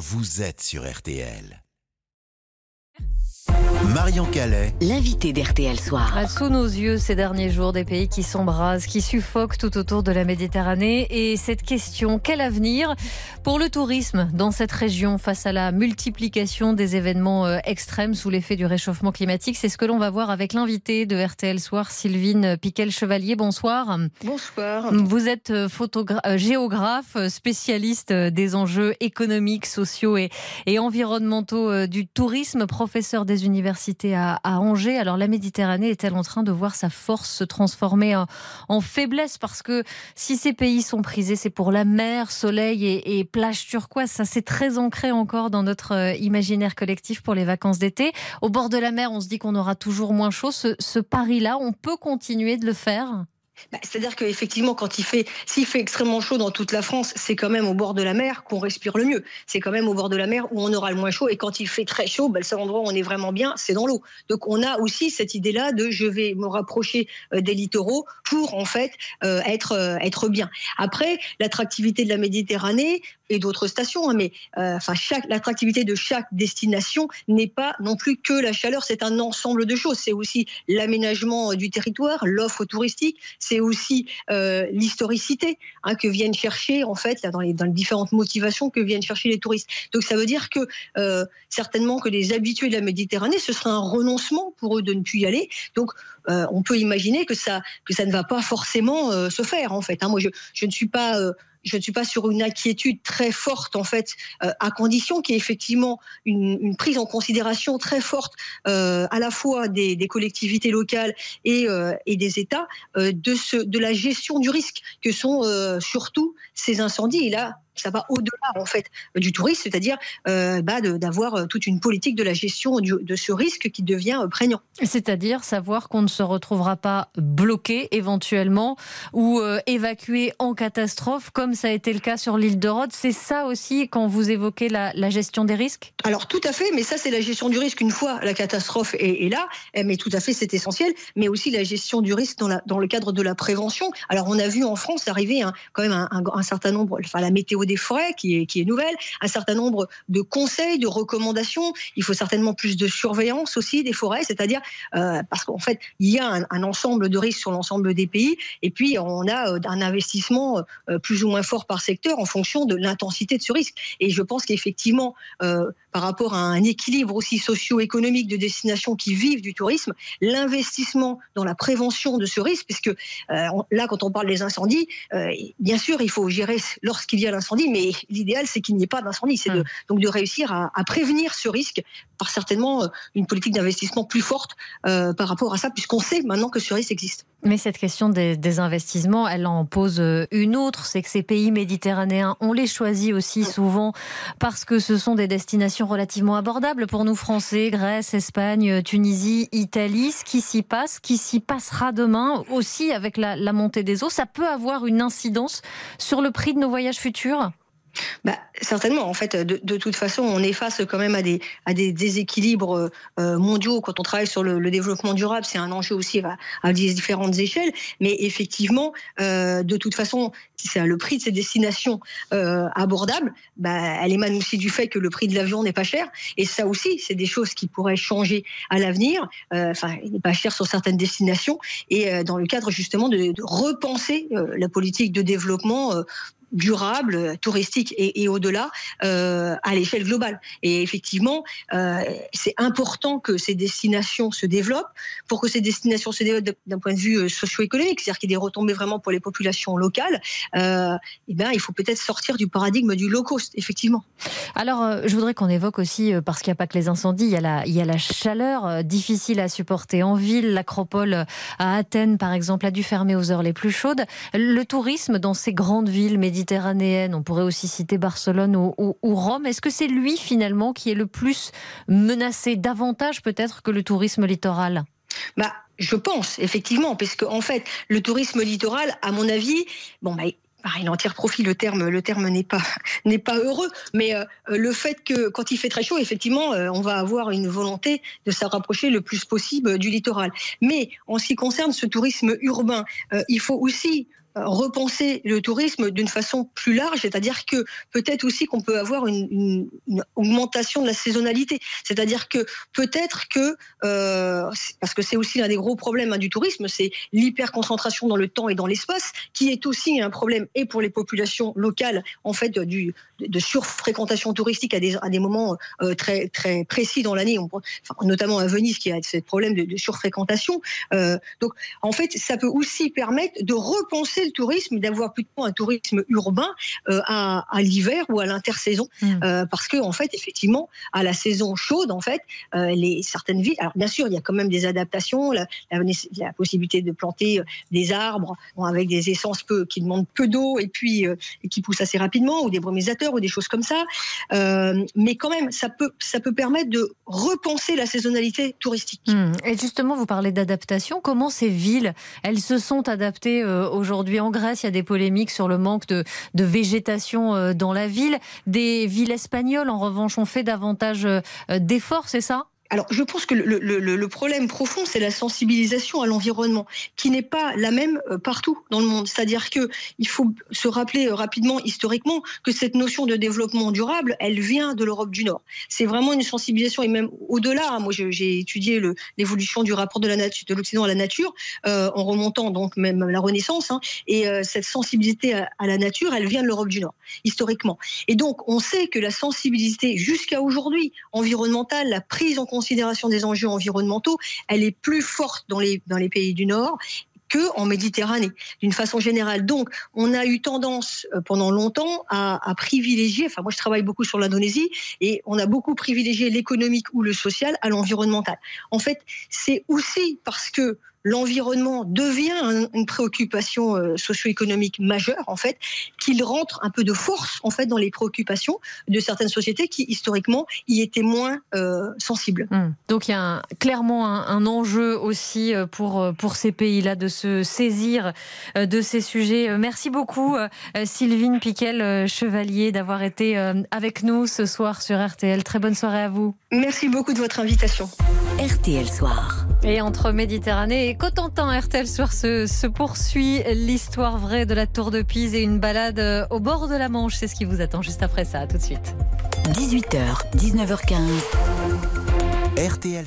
vous êtes sur RTL. Marion Calais. L'invité d'RTL Soir. Sous nos yeux, ces derniers jours, des pays qui s'embrasent, qui suffoquent tout autour de la Méditerranée. Et cette question, quel avenir pour le tourisme dans cette région face à la multiplication des événements euh, extrêmes sous l'effet du réchauffement climatique? C'est ce que l'on va voir avec l'invité de RTL Soir, Sylvine Piquel-Chevalier. Bonsoir. Bonsoir. Vous êtes euh, euh, géographe, spécialiste des enjeux économiques, sociaux et, et environnementaux du tourisme, professeur des universités à, Angers. Alors la Méditerranée est-elle en train de voir sa force se transformer en, faiblesse? Parce que si ces pays sont prisés, c'est pour la mer, soleil et, plage turquoise. Ça, c'est très ancré encore dans notre euh, imaginaire collectif pour les vacances d'été. Au bord de la mer, on se dit qu'on aura toujours moins chaud. Ce, ce pari-là, on peut continuer de le faire? Bah, c'est-à-dire qu'effectivement, quand il fait, s'il fait extrêmement chaud dans toute la France, c'est quand même au bord de la mer qu'on respire le mieux. C'est quand même au bord de la mer où on aura le moins chaud. Et quand il fait très chaud, bah, le seul endroit où on est vraiment bien, c'est dans l'eau. Donc on a aussi cette idée-là de je vais me rapprocher euh, des littoraux pour en fait euh, être euh, être bien. Après, l'attractivité de la Méditerranée, et d'autres stations. Hein, mais chaque l'attractivité de chaque destination n'est pas non plus que la chaleur. C'est un ensemble de choses. C'est aussi l'aménagement du territoire, l'offre touristique. C'est aussi euh, l'historicité hein, que viennent chercher en fait là, dans, les, différentes motivations que viennent chercher les touristes. Donc ça veut dire que euh, certainement que les habitués de la Méditerranée, ce sera un renoncement pour eux de ne plus y aller. Donc on peut imaginer que ça que ça ne va pas forcément se faire en fait. Hein. Moi je, je ne suis pas je ne suis pas sur une inquiétude très forte en fait, euh, à condition qu'il y ait effectivement une, prise en considération très forte euh, à la fois des, collectivités locales et, euh, des États de, de la gestion du risque que sont surtout ces incendies. Et là, ça va au-delà en fait du tourisme, c'est-à-dire euh, bah, d'avoir euh, toute une politique de la gestion de ce risque qui devient euh, prégnant. C'est-à-dire savoir qu'on ne se retrouvera pas bloqué éventuellement ou évacué en catastrophe, comme ça a été le cas sur l'île de Rhodes. C'est ça aussi quand vous évoquez la, gestion des risques? Alors tout à fait, mais ça c'est la gestion du risque une fois la catastrophe est, là, eh, mais tout à fait c'est essentiel, mais aussi la gestion du risque dans, la, dans, le cadre de la prévention. Alors on a vu en France arriver quand même un, un certain nombre, enfin la météo des forêts qui est, nouvelle, un certain nombre de conseils, de recommandations. Il faut certainement plus de surveillance aussi des forêts, c'est-à-dire euh, parce qu'en fait, il y a un, ensemble de risques sur l'ensemble des pays, et puis on a euh, un investissement euh, plus ou moins fort par secteur en fonction de l'intensité de ce risque. Et je pense qu'effectivement, par rapport à un équilibre aussi socio-économique de destinations qui vivent du tourisme, l'investissement dans la prévention de ce risque, puisque là, quand on parle des incendies, bien sûr, il faut gérer lorsqu'il y a l'incendie mais l'idéal, c'est qu'il n'y ait pas d'incendie. C'est hum. donc de réussir à, prévenir ce risque par certainement euh, une politique d'investissement plus forte euh, par rapport à ça, puisqu'on sait maintenant que ce risque existe. Mais cette question des, investissements, elle en pose euh, une autre, c'est que ces pays méditerranéens, on les choisit aussi souvent parce que ce sont des destinations relativement abordables pour nous Français, Grèce, Espagne, Tunisie, Italie. Ce qui s'y passe, qui s'y passera demain aussi avec la montée des eaux, ça peut avoir une incidence sur le prix de nos voyages futurs? Bah, certainement. En fait, de, toute façon, on est face quand même à des, déséquilibres euh, mondiaux quand on travaille sur le, développement durable. C'est un enjeu aussi à, différentes échelles. Mais effectivement, euh, de toute façon, le prix de ces destinations euh, abordables, bah, elle émane aussi du fait que le prix de l'avion n'est pas cher. Et ça aussi, c'est des choses qui pourraient changer à l'avenir. Enfin, il n'est pas cher sur certaines destinations. Et dans le cadre justement de repenser la politique de développement durable, touristique et, au-delà euh, à l'échelle globale. Et effectivement, euh, c'est important que ces destinations se développent. Pour que ces destinations se développent d'un point de vue euh, socio-économique, c'est-à-dire qu'il y ait des retombées vraiment pour les populations locales, euh, eh bien, il faut peut-être sortir du paradigme du low cost, effectivement. Alors, je voudrais qu'on évoque aussi, parce qu'il n'y a pas que les incendies, il y a la, il y a la chaleur difficile à supporter en ville. L'acropole à Athènes, par exemple, a dû fermer aux heures les plus chaudes. Le tourisme dans ces grandes villes méditerranéennes, on pourrait aussi citer Barcelone ou, Rome, est-ce que c'est lui finalement qui est le plus menacé davantage peut-être que le tourisme littoral? Bah, je pense, effectivement, parce qu'en en fait, le tourisme littoral, à mon avis, bon, bah, il en tire profit. Le terme, le terme n'est pas n'est pas heureux, mais euh, le fait que quand il fait très chaud, effectivement, euh, on va avoir une volonté de se rapprocher le plus possible du littoral. Mais en ce qui concerne ce tourisme urbain, euh, il faut aussi repenser le tourisme d'une façon plus large, c'est-à-dire que peut-être aussi qu'on peut avoir une, augmentation de la saisonnalité, c'est-à-dire que peut-être que euh, parce que c'est aussi l'un des gros problèmes hein, du tourisme, c'est l'hyperconcentration dans le temps et dans l'espace, qui est aussi un problème et pour les populations locales en fait du, de surfréquentation touristique à des, à des moments euh, très très précis dans l'année, notamment à Venise qui a ce problème de, de surfréquentation. Euh, donc en fait, ça peut aussi permettre de repenser le tourisme, d'avoir plutôt un tourisme urbain euh, à, à l'hiver ou à l'intersaison, mmh. parce que en fait, effectivement, à la saison chaude, en fait, les certaines villes. Alors bien sûr, il y a quand même des adaptations, la, la, la possibilité de planter des arbres bon, avec des essences peu, qui demandent peu d'eau et puis et qui poussent assez rapidement, ou des brumisateurs ou des choses comme ça. Euh, mais quand même, ça peut, ça peut permettre de repenser la saisonnalité touristique. Mmh. Et justement, vous parlez d'adaptation. Comment ces villes, elles se sont adaptées euh, en Grèce Il y a des polémiques sur le manque de, de végétation euh, dans la ville. Des villes espagnoles, en revanche, ont fait davantage euh, d'efforts, c'est ça? Alors, je pense que le, problème profond, c'est la sensibilisation à l'environnement, qui n'est pas la même euh, partout dans le monde. C'est-à-dire que il faut se rappeler euh, rapidement, historiquement, que cette notion de développement durable, elle vient de l'Europe du Nord. C'est vraiment une sensibilisation, et même au-delà. Hein, moi, j'ai étudié l'évolution du rapport de l'Occident à la nature, euh, en remontant donc même la Renaissance. Hein, et cette sensibilité à, à, la nature, elle vient de l'Europe du Nord, historiquement. Et donc, on sait que la sensibilité jusqu'à aujourd'hui environnementale, la prise en compte considération des enjeux environnementaux, elle est plus forte dans les, dans les pays du Nord que en Méditerranée, d'une façon générale. Donc, on a eu tendance euh, pendant longtemps à, à privilégier, enfin moi je travaille beaucoup sur l'Indonésie, et on a beaucoup privilégié l'économique ou le social à l'environnemental. En fait, c'est aussi parce que l'environnement devient une préoccupation euh, socio-économique majeure en fait, qu'il rentre un peu de force en fait dans les préoccupations de certaines sociétés qui historiquement y étaient moins euh, sensibles. Mmh. Donc il y a un, clairement un, un, enjeu aussi euh, pour pour ces pays-là de se saisir de ces sujets. Merci beaucoup Sylvine Piquel Chevalier d'avoir été avec nous ce soir sur RTL. Très bonne soirée à vous. Merci beaucoup de votre invitation. RTL Soir. Et entre Méditerranée et Cotentin, RTL Soir se, se poursuit l'histoire vraie de la Tour de Pise et une balade au bord de la Manche. C'est ce qui vous attend juste après ça. À tout de suite. 18h, 19h15. RTL